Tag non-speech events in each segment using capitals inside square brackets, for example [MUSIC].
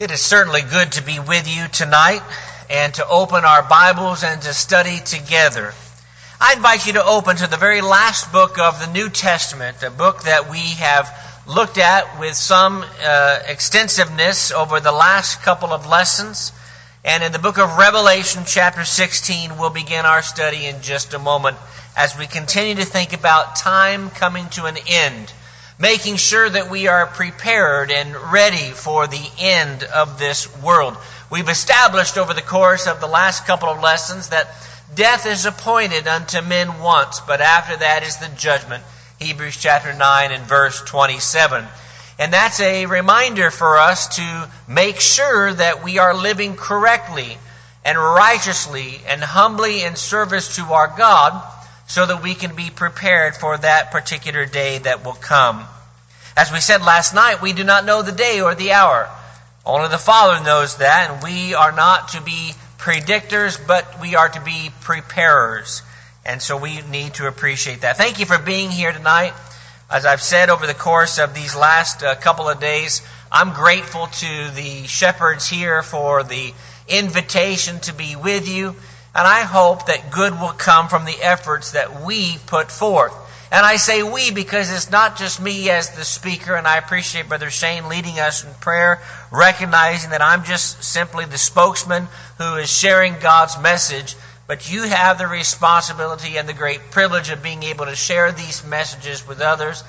It is certainly good to be with you tonight and to open our Bibles and to study together. I invite you to open to the very last book of the New Testament, a book that we have looked at with some uh, extensiveness over the last couple of lessons. And in the book of Revelation, chapter 16, we'll begin our study in just a moment as we continue to think about time coming to an end making sure that we are prepared and ready for the end of this world. We've established over the course of the last couple of lessons that death is appointed unto men once, but after that is the judgment. Hebrews chapter 9 and verse 27. And that's a reminder for us to make sure that we are living correctly and righteously and humbly in service to our God so that we can be prepared for that particular day that will come. As we said last night, we do not know the day or the hour. Only the Father knows that, and we are not to be predictors, but we are to be preparers. And so we need to appreciate that. Thank you for being here tonight. As I've said over the course of these last uh, couple of days, I'm grateful to the shepherds here for the invitation to be with you. And I hope that good will come from the efforts that we put forth. And I say we because it's not just me as the speaker, and I appreciate Brother Shane leading us in prayer, recognizing that I'm just simply the spokesman who is sharing God's message. But you have the responsibility and the great privilege of being able to share these messages with others.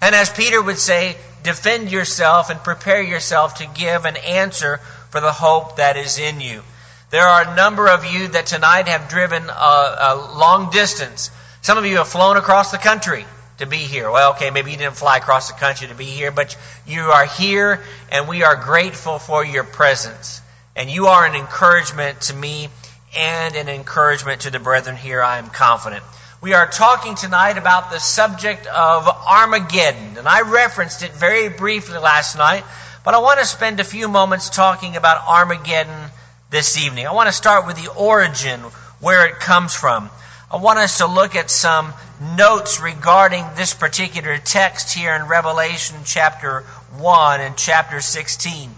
And as Peter would say, defend yourself and prepare yourself to give an answer for the hope that is in you. There are a number of you that tonight have driven a, a, long distance. Some of you have flown across the country to be here. Well, okay, maybe you didn't fly across the country to be here, but you are here and we are grateful for your presence. And you are an encouragement to me and an encouragement to the brethren here, I am confident. We are talking tonight about the subject of Armageddon. And I referenced it very briefly last night, but I want to spend a few moments talking about Armageddon this evening. I want to start with the origin, where it comes from. I want us to look at some notes regarding this particular text here in Revelation chapter 1 and chapter 16.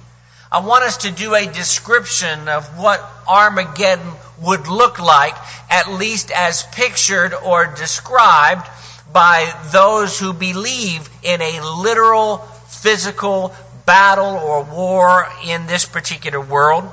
I want us to do a description of what Armageddon would look like, at least as pictured or described by those who believe in a literal physical battle or war in this particular world.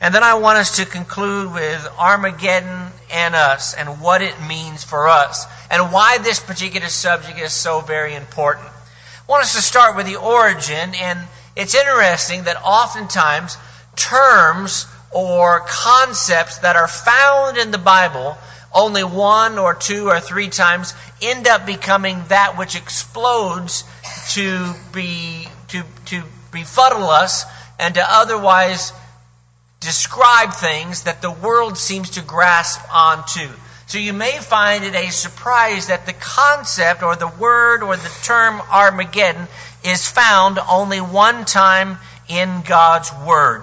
And then I want us to conclude with Armageddon and us and what it means for us and why this particular subject is so very important. I want us to start with the origin, and it's interesting that oftentimes terms or concepts that are found in the Bible only one or two or three times end up becoming that which explodes to be to to befuddle us and to otherwise describe things that the world seems to grasp onto. So you may find it a surprise that the concept or the word or the term Armageddon is found only one time in God's Word.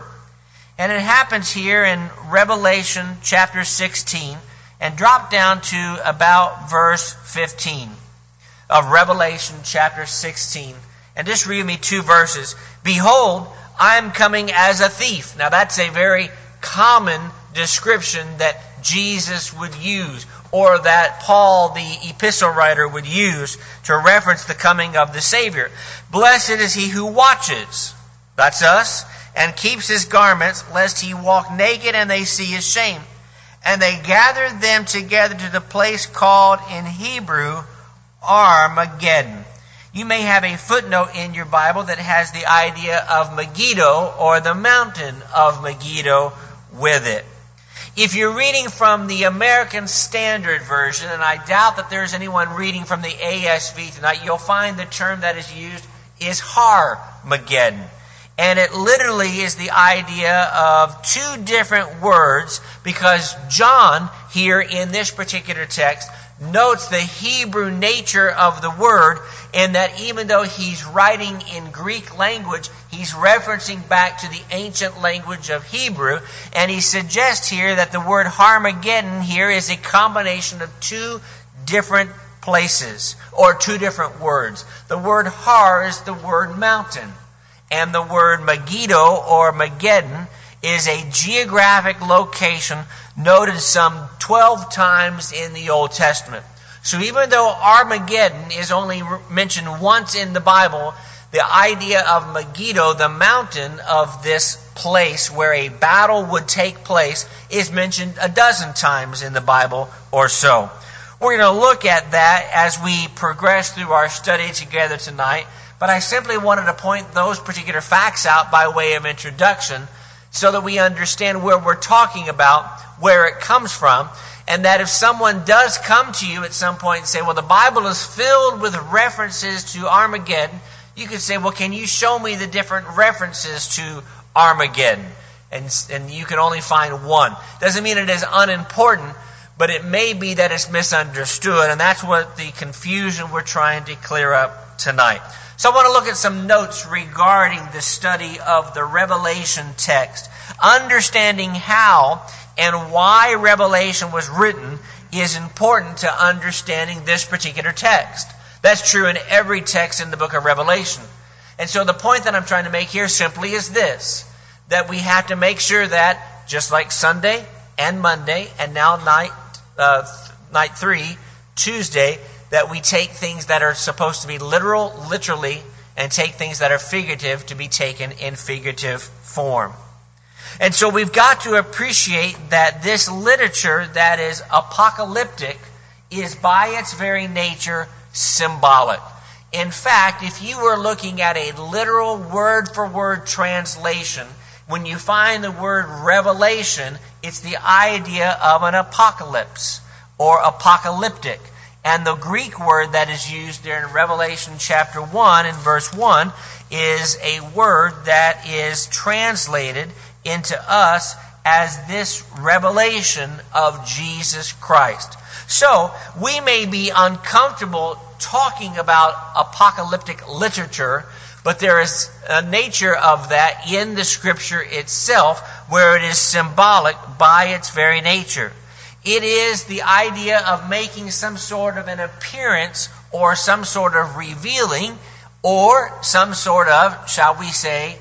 And it happens here in Revelation chapter 16 and drop down to about verse 15 of Revelation chapter 16. And just read me two verses. Behold, I'm coming as a thief. Now that's a very common description that Jesus would use, or that Paul, the epistle writer, would use to reference the coming of the Savior. Blessed is he who watches, that's us, and keeps his garments, lest he walk naked and they see his shame. And they gathered them together to the place called in Hebrew Armageddon. You may have a footnote in your Bible that has the idea of Megiddo or the mountain of Megiddo with it. If you're reading from the American Standard Version, and I doubt that there's anyone reading from the ASV tonight, you'll find the term that is used is Har-Mageddon. And it literally is the idea of two different words because John, here in this particular text, notes the Hebrew nature of the word in that even though he's writing in Greek language, he's referencing back to the ancient language of Hebrew. And he suggests here that the word Armageddon here is a combination of two different places or two different words. The word Har is the word mountain. And the word Megiddo or Mageddon is a geographic location noted some 12 times in the Old Testament. So even though Armageddon is only mentioned once in the Bible, the idea of Megiddo, the mountain of this place where a battle would take place, is mentioned a dozen times in the Bible or so. We're going to look at that as we progress through our study together tonight, but I simply wanted to point those particular facts out by way of introduction so that we understand where we're talking about, where it comes from, and that if someone does come to you at some point and say, well, the Bible is filled with references to Armageddon, you could say, well, can you show me the different references to Armageddon? And, and you can only find one. Doesn't mean it is unimportant, but it may be that it's misunderstood, and that's what the confusion we're trying to clear up tonight. So I want to look at some notes regarding the study of the Revelation text. Understanding how and why Revelation was written is important to understanding this particular text. That's true in every text in the book of Revelation. And so the point that I'm trying to make here simply is this that we have to make sure that, just like Sunday and Monday, and now night, uh, night three, Tuesday, that we take things that are supposed to be literal, literally, and take things that are figurative to be taken in figurative form. And so we've got to appreciate that this literature that is apocalyptic is by its very nature symbolic. In fact, if you were looking at a literal word for word translation, when you find the word revelation, it's the idea of an apocalypse or apocalyptic. And the Greek word that is used there in Revelation chapter 1 and verse 1 is a word that is translated into us as this revelation of Jesus Christ. So, we may be uncomfortable talking about apocalyptic literature, but there is a nature of that in the scripture itself where it is symbolic by its very nature. It is the idea of making some sort of an appearance or some sort of revealing or some sort of, shall we say,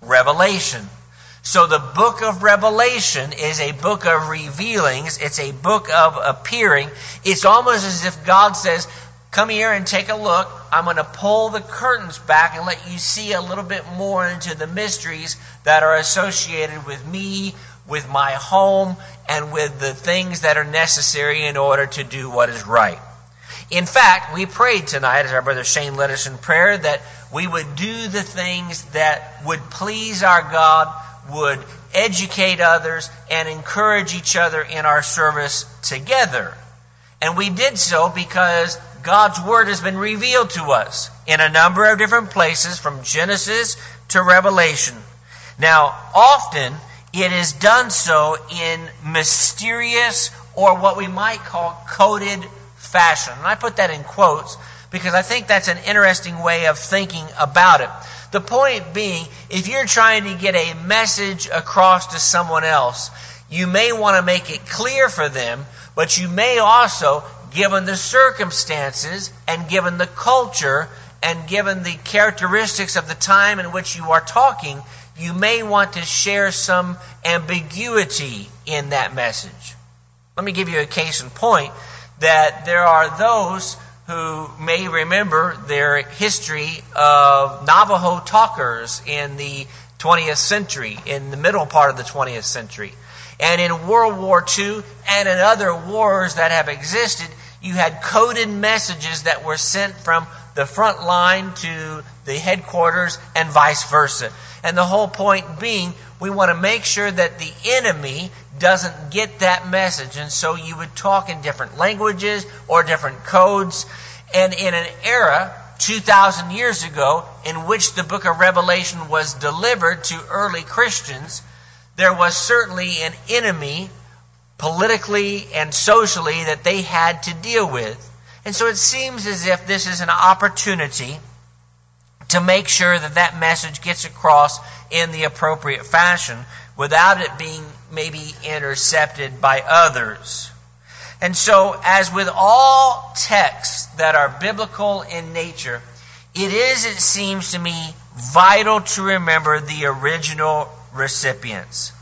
revelation. So the book of Revelation is a book of revealings. It's a book of appearing. It's almost as if God says, come here and take a look. I'm going to pull the curtains back and let you see a little bit more into the mysteries that are associated with me, with my home, and with the things that are necessary in order to do what is right. In fact, we prayed tonight, as our brother Shane led us in prayer, that we would do the things that would please our God would educate others and encourage each other in our service together. And we did so because God's Word has been revealed to us in a number of different places from Genesis to Revelation. Now, often it is done so in mysterious or what we might call coded fashion. And I put that in quotes because I think that's an interesting way of thinking about it. The point being, if you're trying to get a message across to someone else, you may want to make it clear for them, but you may also, given the circumstances and given the culture and given the characteristics of the time in which you are talking, you may want to share some ambiguity in that message. Let me give you a case in point that there are those who may remember their history of Navajo talkers in the 20th century, in the middle part of the 20th century. And in World War II and in other wars that have existed, you had coded messages that were sent from the front line to the headquarters and vice versa. And the whole point being, we want to make sure that the enemy doesn't get that message. And so you would talk in different languages or different codes. And in an era, 2,000 years ago, in which the book of Revelation was delivered to early Christians, there was certainly an enemy politically and socially that they had to deal with. And so it seems as if this is an opportunity to make sure that that message gets across in the appropriate fashion without it being maybe intercepted by others. And so, as with all texts that are biblical in nature, it is, it seems to me, vital to remember the original recipients.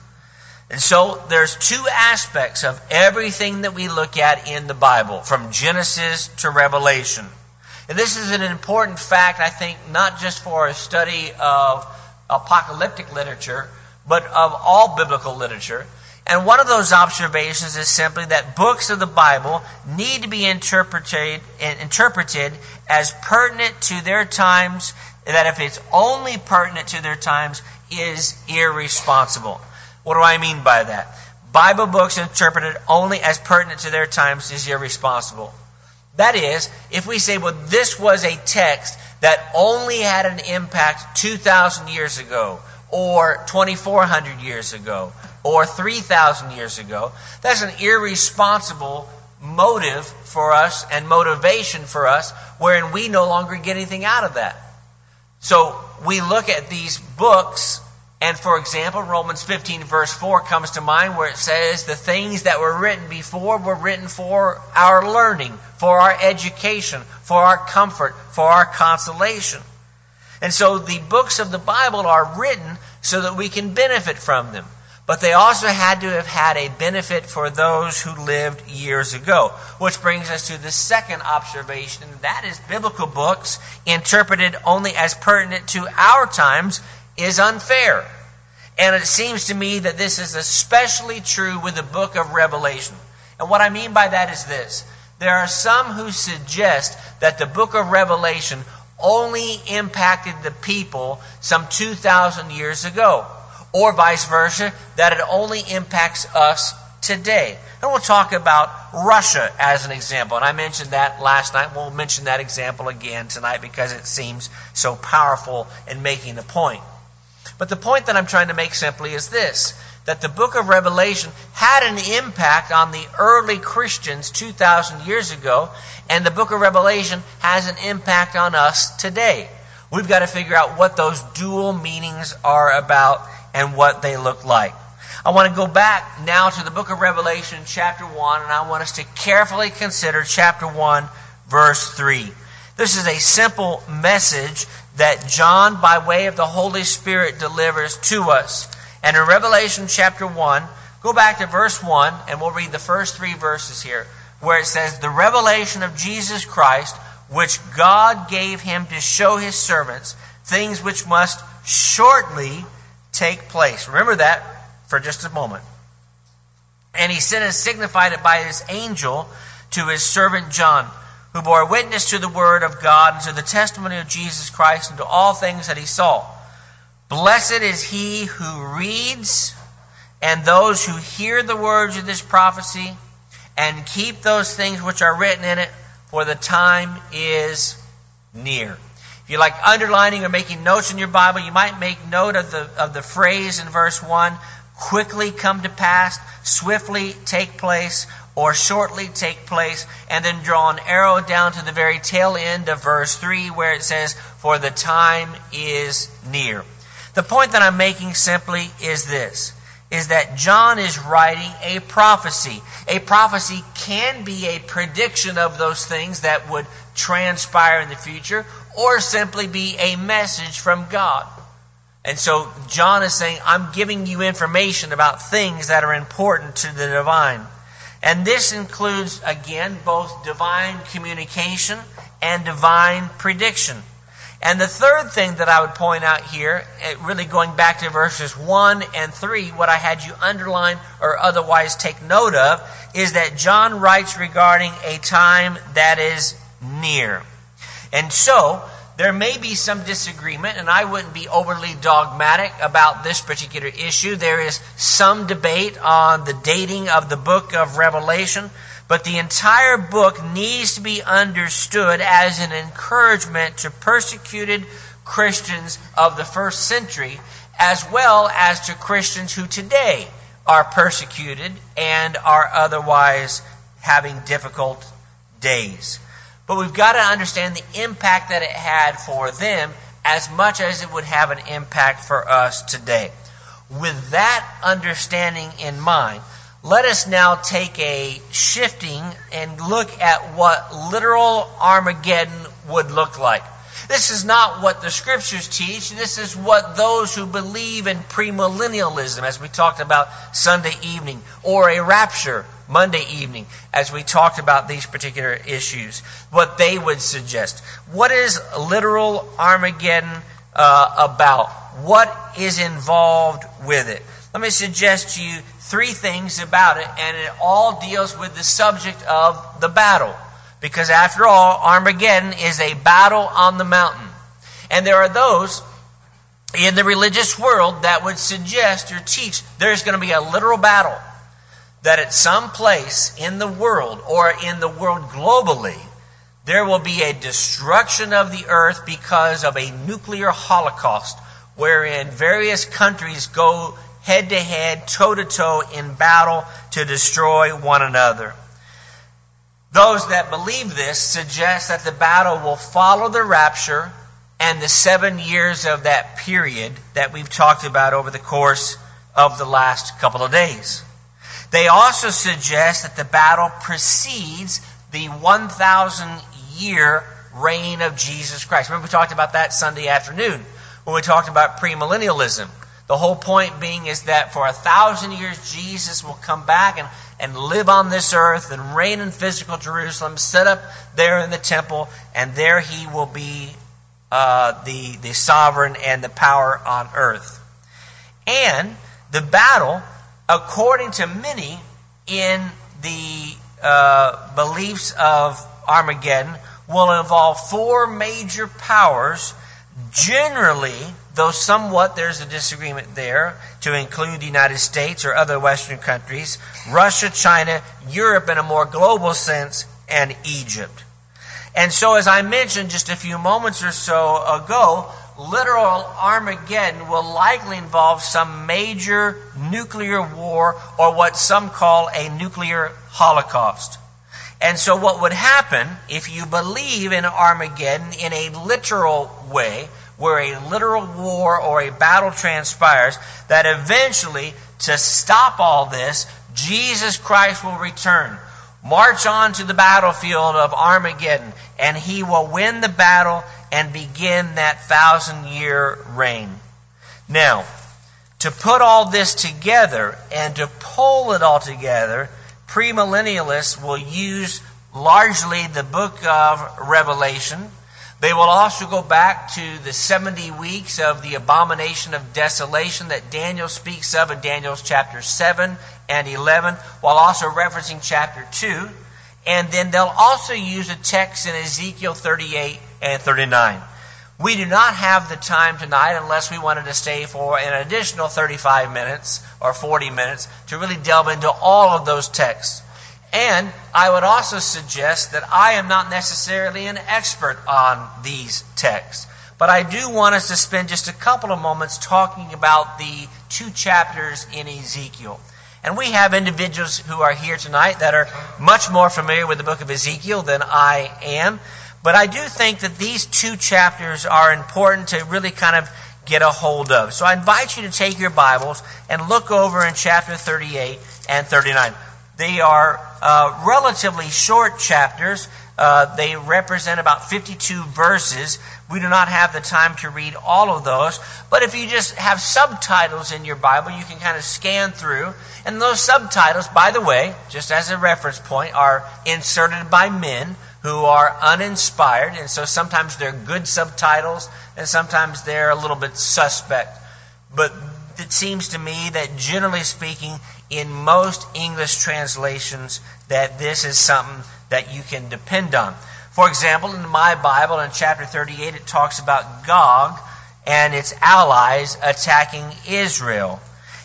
And so there's two aspects of everything that we look at in the Bible, from Genesis to Revelation. And this is an important fact, I think, not just for a study of apocalyptic literature, but of all biblical literature. And one of those observations is simply that books of the Bible need to be interpreted, interpreted as pertinent to their times, that if it's only pertinent to their times, is irresponsible. What do I mean by that? Bible books interpreted only as pertinent to their times is irresponsible. That is, if we say, well, this was a text that only had an impact 2,000 years ago, or 2,400 years ago, or 3,000 years ago, that's an irresponsible motive for us and motivation for us, wherein we no longer get anything out of that. So we look at these books and for example, Romans 15 verse 4 comes to mind where it says the things that were written before were written for our learning, for our education, for our comfort, for our consolation. And so the books of the Bible are written so that we can benefit from them. But they also had to have had a benefit for those who lived years ago. Which brings us to the second observation, that is biblical books interpreted only as pertinent to our times is unfair. And it seems to me that this is especially true with the book of Revelation. And what I mean by that is this. There are some who suggest that the book of Revelation only impacted the people some 2,000 years ago. Or vice versa, that it only impacts us today. And we'll talk about Russia as an example. And I mentioned that last night. We'll mention that example again tonight because it seems so powerful in making the point. But the point that I'm trying to make simply is this that the book of Revelation had an impact on the early Christians 2,000 years ago, and the book of Revelation has an impact on us today. We've got to figure out what those dual meanings are about and what they look like. I want to go back now to the book of Revelation, chapter 1, and I want us to carefully consider chapter 1, verse 3. This is a simple message that John, by way of the Holy Spirit, delivers to us. And in Revelation chapter 1, go back to verse 1, and we'll read the first three verses here, where it says, The revelation of Jesus Christ, which God gave him to show his servants, things which must shortly take place. Remember that for just a moment. And he sent and signified it by his angel to his servant John who bore witness to the word of God and to the testimony of Jesus Christ and to all things that he saw. Blessed is he who reads and those who hear the words of this prophecy and keep those things which are written in it, for the time is near. If you like underlining or making notes in your Bible, you might make note of the, of the phrase in verse 1 quickly come to pass, swiftly take place, or shortly take place, and then draw an arrow down to the very tail end of verse 3 where it says, For the time is near. The point that I'm making simply is this is that John is writing a prophecy. A prophecy can be a prediction of those things that would transpire in the future, or simply be a message from God. And so John is saying, I'm giving you information about things that are important to the divine. And this includes, again, both divine communication and divine prediction. And the third thing that I would point out here, eh, really going back to verses 1 and 3, what I had you underline or otherwise take note of, is that John writes regarding a time that is near. And so, there may be some disagreement, and I wouldn't be overly dogmatic about this particular issue. There is some debate on the dating of the book of Revelation, but the entire book needs to be understood as an encouragement to persecuted Christians of the first century, as well as to Christians who today are persecuted and are otherwise having difficult days. But we've got to understand the impact that it had for them as much as it would have an impact for us today. With that understanding in mind, let us now take a shifting and look at what literal Armageddon would look like. This is not what the scriptures teach. This is what those who believe in premillennialism, as we talked about Sunday evening, or a rapture Monday evening, as we talked about these particular issues, what they would suggest. What is literal Armageddon uh, about? What is involved with it? Let me suggest to you three things about it, and it all deals with the subject of the battle. Because after all, Armageddon is a battle on the mountain. And there are those in the religious world that would suggest or teach there's going to be a literal battle. That at some place in the world or in the world globally, there will be a destruction of the earth because of a nuclear holocaust wherein various countries go head to head, toe to toe in battle to destroy one another. Those that believe this suggest that the battle will follow the rapture and the seven years of that period that we've talked about over the course of the last couple of days. They also suggest that the battle precedes the 1,000 year reign of Jesus Christ. Remember, we talked about that Sunday afternoon when we talked about premillennialism. The whole point being is that for a thousand years, Jesus will come back and, and live on this earth and reign in physical Jerusalem, set up there in the temple, and there he will be uh, the, the sovereign and the power on earth. And the battle, according to many in the uh, beliefs of Armageddon, will involve four major powers Generally, though somewhat there's a disagreement there, to include the United States or other Western countries, Russia, China, Europe in a more global sense, and Egypt. And so, as I mentioned just a few moments or so ago, literal Armageddon will likely involve some major nuclear war or what some call a nuclear holocaust. And so, what would happen if you believe in Armageddon in a literal way, where a literal war or a battle transpires, that eventually, to stop all this, Jesus Christ will return, march on to the battlefield of Armageddon, and he will win the battle and begin that thousand year reign. Now, to put all this together and to pull it all together, premillennialists will use largely the book of Revelation. They will also go back to the 70 weeks of the abomination of desolation that Daniel speaks of in Daniel's chapter 7 and 11, while also referencing chapter 2. And then they'll also use a text in Ezekiel 38 and 39. We do not have the time tonight, unless we wanted to stay for an additional 35 minutes or 40 minutes, to really delve into all of those texts. And I would also suggest that I am not necessarily an expert on these texts. But I do want us to spend just a couple of moments talking about the two chapters in Ezekiel. And we have individuals who are here tonight that are much more familiar with the book of Ezekiel than I am. But I do think that these two chapters are important to really kind of get a hold of. So I invite you to take your Bibles and look over in chapter 38 and 39. They are uh, relatively short chapters. Uh, they represent about 52 verses. We do not have the time to read all of those, but if you just have subtitles in your Bible, you can kind of scan through. And those subtitles, by the way, just as a reference point, are inserted by men who are uninspired, and so sometimes they're good subtitles, and sometimes they're a little bit suspect. But it seems to me that generally speaking, in most English translations, that this is something that you can depend on. For example, in my Bible, in chapter 38, it talks about Gog and its allies attacking Israel.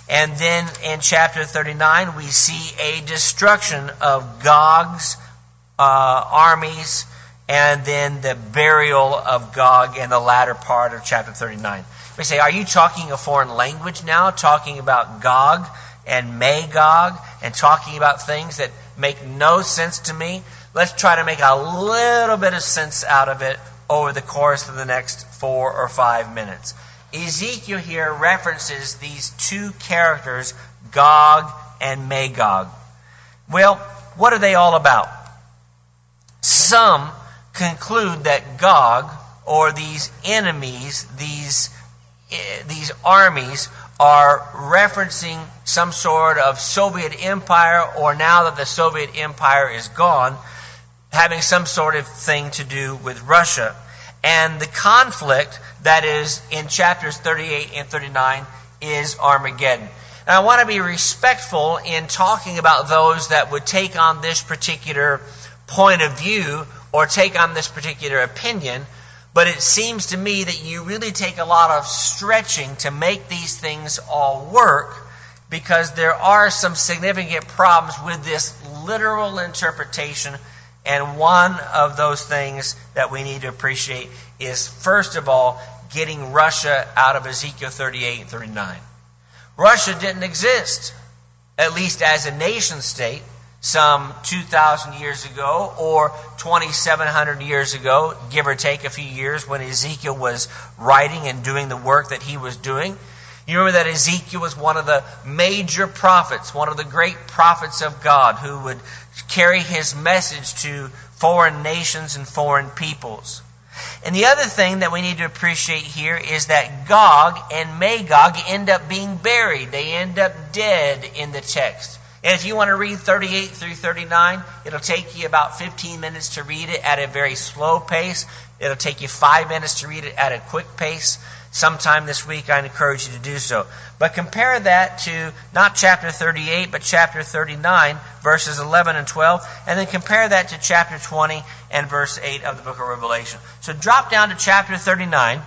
And then in chapter 39, we see a destruction of Gog's Uh, armies, and then the burial of Gog in the latter part of chapter 39. We say, are you talking a foreign language now, talking about Gog and Magog, and talking about things that make no sense to me? Let's try to make a little bit of sense out of it over the course of the next four or five minutes. Ezekiel here references these two characters, Gog and Magog. Well, what are they all about? Some conclude that Gog or these enemies, these, eh, these armies, are referencing some sort of Soviet empire, or now that the Soviet empire is gone, having some sort of thing to do with Russia. And the conflict that is in chapters 38 and 39 is Armageddon. And I want to be respectful in talking about those that would take on this particular point of view or take on this particular opinion, but it seems to me that you really take a lot of stretching to make these things all work because there are some significant problems with this literal interpretation. And one of those things that we need to appreciate is, first of all, getting Russia out of Ezekiel 38 and 39. Russia didn't exist, at least as a nation state, some 2,000 years ago or 2,700 years ago, give or take a few years when Ezekiel was writing and doing the work that he was doing. You remember that Ezekiel was one of the major prophets, one of the great prophets of God who would carry his message to foreign nations and foreign peoples. And the other thing that we need to appreciate here is that Gog and Magog end up being buried. They end up dead in the text. And if you want to read 38 through 39, it'll take you about 15 minutes to read it at a very slow pace. It'll take you five minutes to read it at a quick pace. Sometime this week, I encourage you to do so. But compare that to not chapter 38, but chapter 39, verses 11 and 12, and then compare that to chapter 20 and verse 8 of the book of Revelation. So drop down to chapter 39,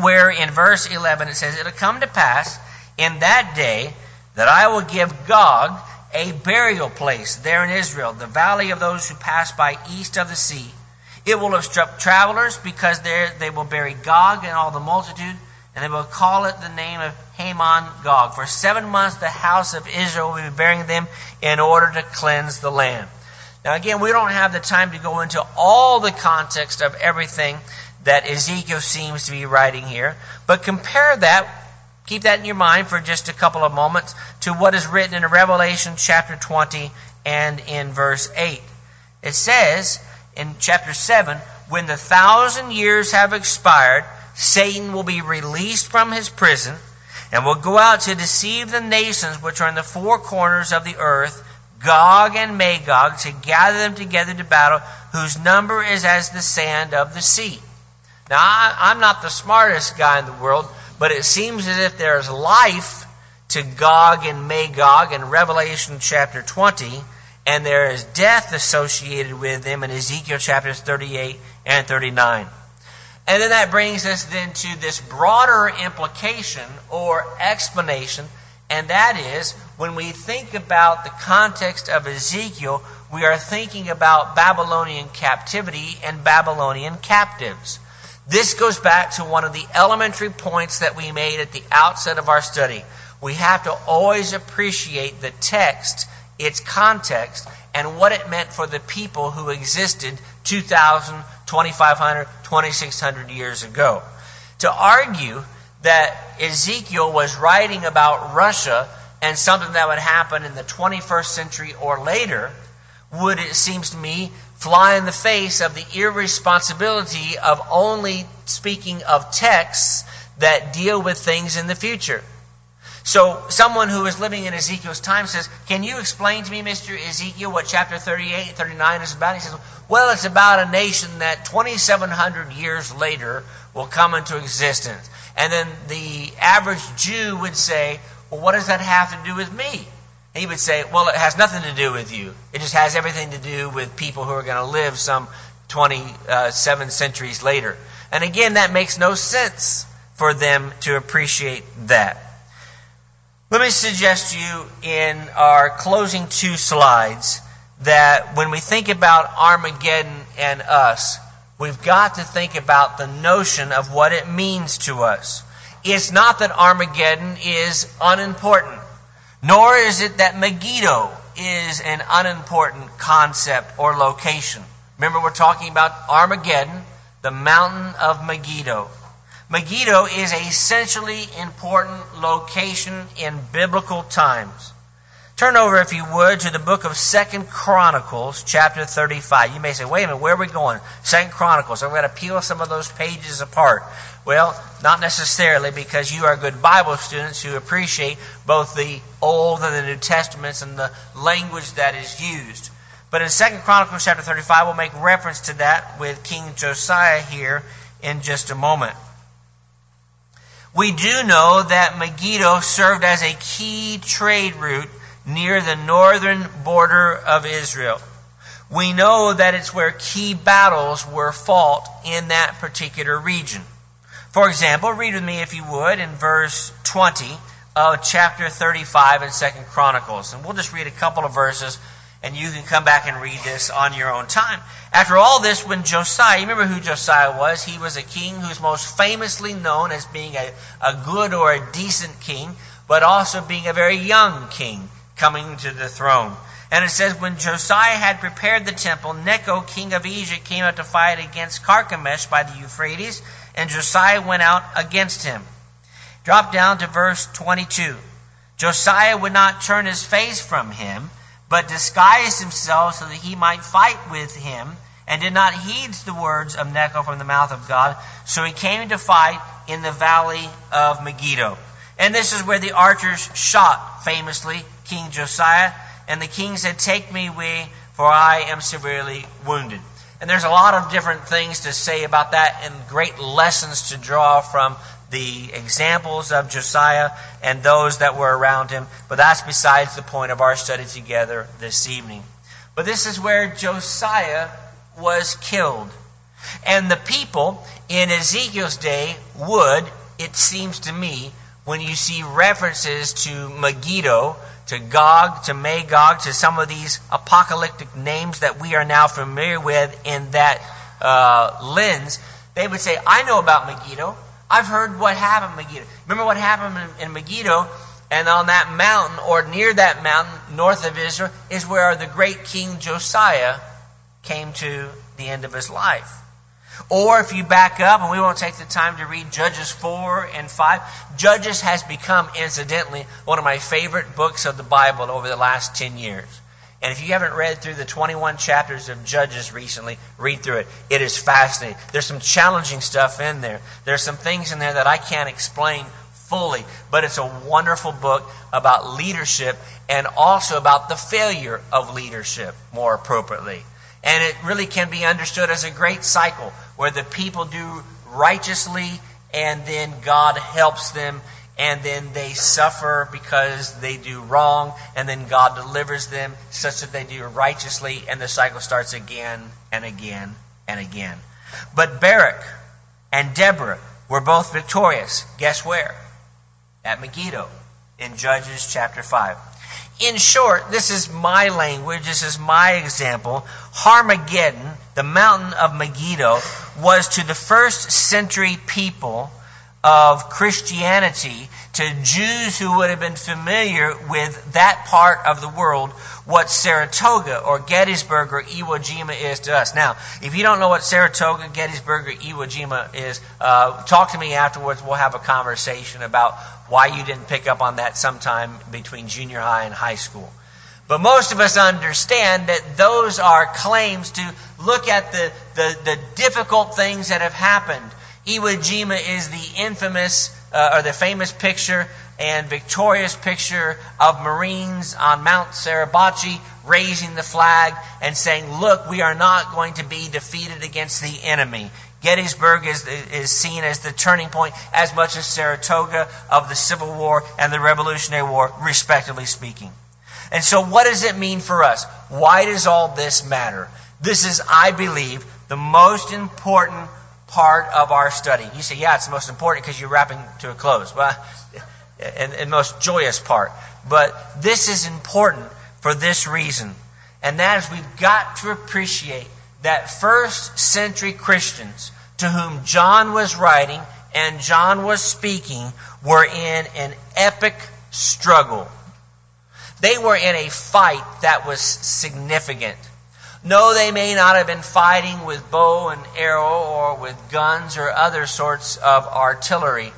where in verse 11 it says, It'll come to pass in that day that I will give Gog a burial place there in Israel, the valley of those who pass by east of the sea. It will obstruct travelers because there they will bury Gog and all the multitude, and they will call it the name of Hamon Gog. For seven months the house of Israel will be burying them in order to cleanse the land. Now again, we don't have the time to go into all the context of everything that Ezekiel seems to be writing here, but compare that Keep that in your mind for just a couple of moments to what is written in Revelation chapter 20 and in verse 8. It says in chapter 7 when the thousand years have expired, Satan will be released from his prison and will go out to deceive the nations which are in the four corners of the earth, Gog and Magog, to gather them together to battle, whose number is as the sand of the sea. Now, I, am not the smartest guy in the world, but it seems as if there's life to Gog and Magog in Revelation chapter 20, and there is death associated with them in Ezekiel chapters 38 and 39. And then that brings us then to this broader implication or explanation, and that is when we think about the context of Ezekiel, we are thinking about Babylonian captivity and Babylonian captives. This goes back to one of the elementary points that we made at the outset of our study. We have to always appreciate the text, its context, and what it meant for the people who existed 2,000, 2,500, 2,600 years ago. To argue that Ezekiel was writing about Russia and something that would happen in the 21st century or later would, it seems to me, fly in the face of the irresponsibility of only speaking of texts that deal with things in the future. So, someone who is living in Ezekiel's time says, Can you explain to me, Mr. Ezekiel, what chapter 38 and 39 is about? He says, Well, it's about a nation that 2,700 years later will come into existence. And then the average Jew would say, Well, what does that have to do with me? He would say, well, it has nothing to do with you. It just has everything to do with people who are going to live some 27 centuries later. And again, that makes no sense for them to appreciate that. Let me suggest to you in our closing two slides that when we think about Armageddon and us, we've got to think about the notion of what it means to us. It's not that Armageddon is unimportant. Nor is it that Megiddo is an unimportant concept or location. Remember, we're talking about Armageddon, the mountain of Megiddo. Megiddo is a centrally important location in biblical times. Turn over, if you would, to the book of Second Chronicles, chapter 35. You may say, wait a minute, where are we going? Second Chronicles. I'm going to peel some of those pages apart. Well, not necessarily, because you are good Bible students who appreciate both the Old and the New Testaments and the language that is used. But in Second Chronicles chapter 35, we'll make reference to that with King Josiah here in just a moment. We do know that Megiddo served as a key trade route near the northern border of Israel. We know that it's where key battles were fought in that particular region. For example, read with me if you would in verse 20 of chapter 35 in Second Chronicles. And we'll just read a couple of verses and you can come back and read this on your own time. After all this, when Josiah, you remember who Josiah was? He was a king who's most famously known as being a, a good or a decent king, but also being a very young king coming to the throne. And it says, when Josiah had prepared the temple, Necho, king of Egypt, came out to fight against Carchemish by the Euphrates, and Josiah went out against him. Drop down to verse 22. Josiah would not turn his face from him, but disguised himself so that he might fight with him, and did not heed the words of Necho from the mouth of God. So he came to fight in the valley of Megiddo. And this is where the archers shot famously King Josiah. And the king said, Take me away, for I am severely wounded. And there's a lot of different things to say about that and great lessons to draw from the examples of Josiah and those that were around him. But that's besides the point of our study together this evening. But this is where Josiah was killed. And the people in Ezekiel's day would, it seems to me, when you see references to Megiddo, to Gog, to Magog, to some of these apocalyptic names that we are now familiar with in that uh, lens, they would say, I know about Megiddo. I've heard what happened in Megiddo. Remember what happened in, in Megiddo? And on that mountain, or near that mountain, north of Israel, is where the great King Josiah came to the end of his life. Or if you back up, and we won't take the time to read Judges 4 and 5, Judges has become, incidentally, one of my favorite books of the Bible over the last 10 years. And if you haven't read through the 21 chapters of Judges recently, read through it. It is fascinating. There's some challenging stuff in there. There's some things in there that I can't explain fully, but it's a wonderful book about leadership and also about the failure of leadership, more appropriately. And it really can be understood as a great cycle where the people do righteously and then God helps them and then they suffer because they do wrong, and then God delivers them such that they do righteously, and the cycle starts again and again and again. But Barak and Deborah were both victorious. Guess where? At Megiddo in Judges chapter 5. In short, this is my language, this is my example. Harmageddon, the mountain of Megiddo, was to the first century people of Christianity to Jews who would have been familiar with that part of the world what Saratoga or Gettysburg or Iwo Jima is to us. Now, if you don't know what Saratoga, Gettysburg, or Iwo Jima is, uh, talk to me afterwards. We'll have a conversation about why you didn't pick up on that sometime between junior high and high school. But most of us understand that those are claims to look at the, the, the difficult things that have happened Iwo Jima is the infamous uh, or the famous picture and victorious picture of Marines on Mount Suribachi raising the flag and saying, Look, we are not going to be defeated against the enemy. Gettysburg is, is seen as the turning point as much as Saratoga of the Civil War and the Revolutionary War, respectively speaking. And so, what does it mean for us? Why does all this matter? This is, I believe, the most important part of our study. You say, yeah, it's the most important because you're wrapping to a close. Well, [LAUGHS] and, and most joyous part. But this is important for this reason. And that is we've got to appreciate that first century Christians to whom John was writing and John was speaking were in an epic struggle. They were in a fight that was significant. No, they may not have been fighting with bow and arrow or with guns or other sorts of artillery,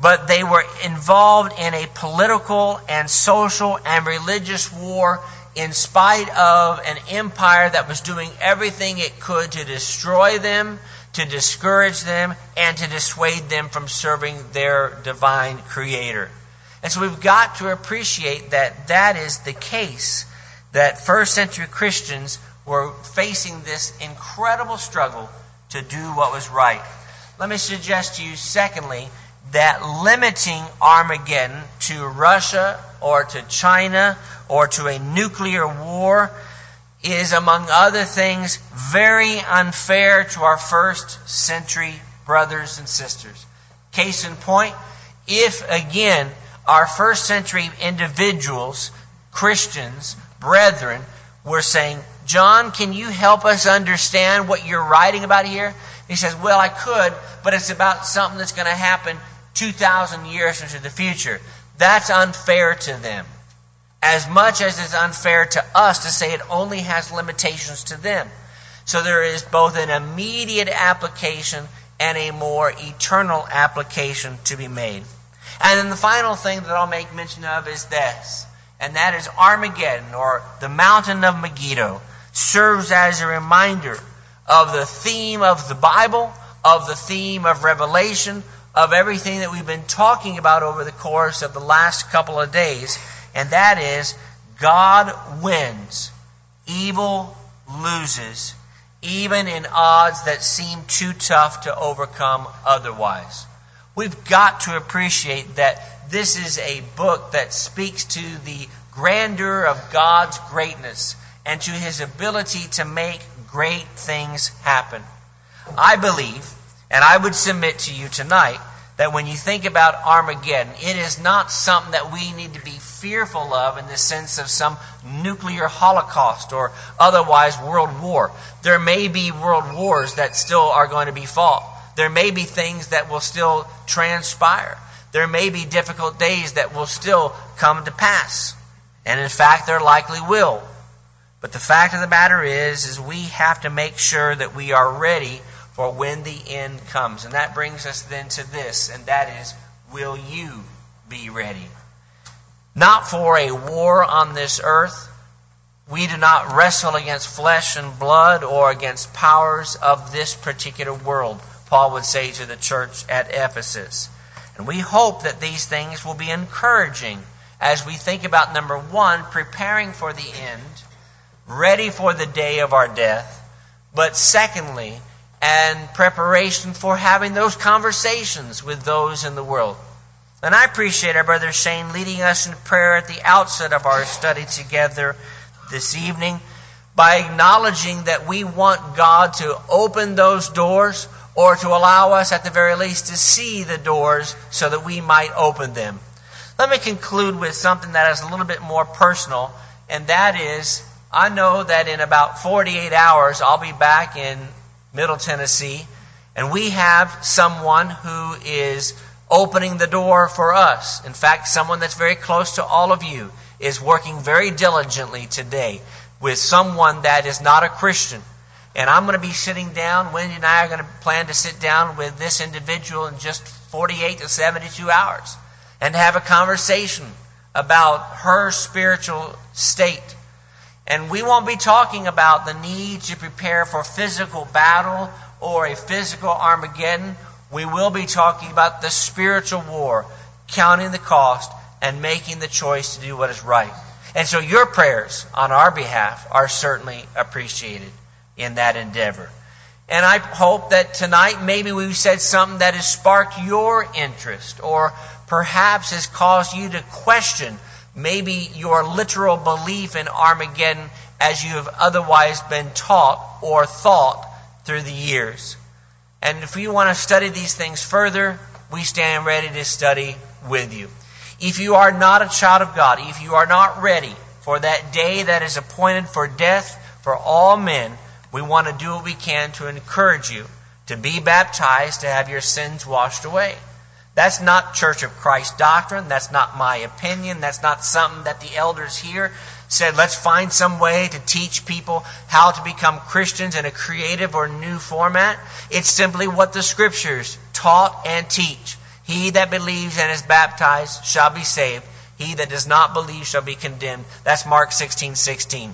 but they were involved in a political and social and religious war in spite of an empire that was doing everything it could to destroy them, to discourage them, and to dissuade them from serving their divine creator. And so we've got to appreciate that that is the case, that first century Christians were facing this incredible struggle to do what was right. Let me suggest to you, secondly, that limiting Armageddon to Russia or to China or to a nuclear war is, among other things, very unfair to our first century brothers and sisters. Case in point, if again our first century individuals, Christians, brethren, were saying, John, can you help us understand what you're writing about here? He says, Well, I could, but it's about something that's going to happen 2,000 years into the future. That's unfair to them. As much as it's unfair to us to say it only has limitations to them. So there is both an immediate application and a more eternal application to be made. And then the final thing that I'll make mention of is this, and that is Armageddon, or the mountain of Megiddo, serves as a reminder of the theme of the Bible, of the theme of Revelation, of everything that we've been talking about over the course of the last couple of days, and that is God wins, evil loses, even in odds that seem too tough to overcome otherwise. We've got to appreciate that this is a book that speaks to the grandeur of God's greatness and to his ability to make great things happen. I believe and I would submit to you tonight that when you think about Armageddon, it is not something that we need to be fearful of in the sense of some nuclear holocaust or otherwise world war. There may be world wars that still are going to be fought. There may be things that will still transpire. There may be difficult days that will still come to pass. And in fact, there likely will. But the fact of the matter is, is we have to make sure that we are ready for when the end comes. And that brings us then to this, and that is, will you be ready? Not for a war on this earth. We do not wrestle against flesh and blood or against powers of this particular world, Paul would say to the church at Ephesus. And we hope that these things will be encouraging as we think about number one, preparing for the end, ready for the day of our death, but secondly, and preparation for having those conversations with those in the world. And I appreciate our brother Shane leading us in prayer at the outset of our study together this evening by acknowledging that we want God to open those doors or to allow us at the very least to see the doors so that we might open them. Let me conclude with something that is a little bit more personal, and that is I know that in about 48 hours I'll be back in Middle Tennessee, and we have someone who is opening the door for us. In fact, someone that's very close to all of you is working very diligently today with someone that is not a Christian. And I'm going to be sitting down, Wendy and I are going to plan to sit down with this individual in just 48 to 72 hours and have a conversation about her spiritual state and we won't be talking about the need to prepare for physical battle or a physical Armageddon. We will be talking about the spiritual war, counting the cost and making the choice to do what is right. And so your prayers on our behalf are certainly appreciated in that endeavor. And I hope that tonight maybe we've said something that has sparked your interest or perhaps has caused you to question maybe your literal belief in Armageddon as you have otherwise been taught or thought through the years. And if you want to study these things further, we stand ready to study with you. If you are not a child of God, if you are not ready for that day that is appointed for death for all men, we want to do what we can to encourage you to be baptized, to have your sins washed away. That's not Church of Christ doctrine. That's not my opinion. That's not something that the elders here said, let's find some way to teach people how to become Christians in a creative or new format. It's simply what the scriptures taught and teach. He that believes and is baptized shall be saved. He that does not believe shall be condemned. That's Mark 16, 16.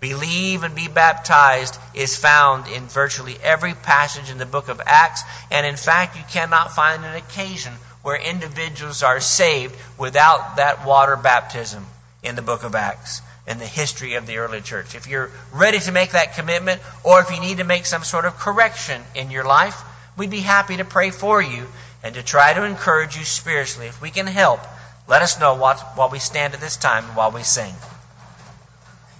Believe and be baptized is found in virtually every passage in the book of Acts. And in fact, you cannot find an occasion where individuals are saved without that water baptism in the book of Acts in the history of the early church. If you're ready to make that commitment or if you need to make some sort of correction in your life, we'd be happy to pray for you and to try to encourage you spiritually. If we can help, let us know while we stand at this time and while we sing.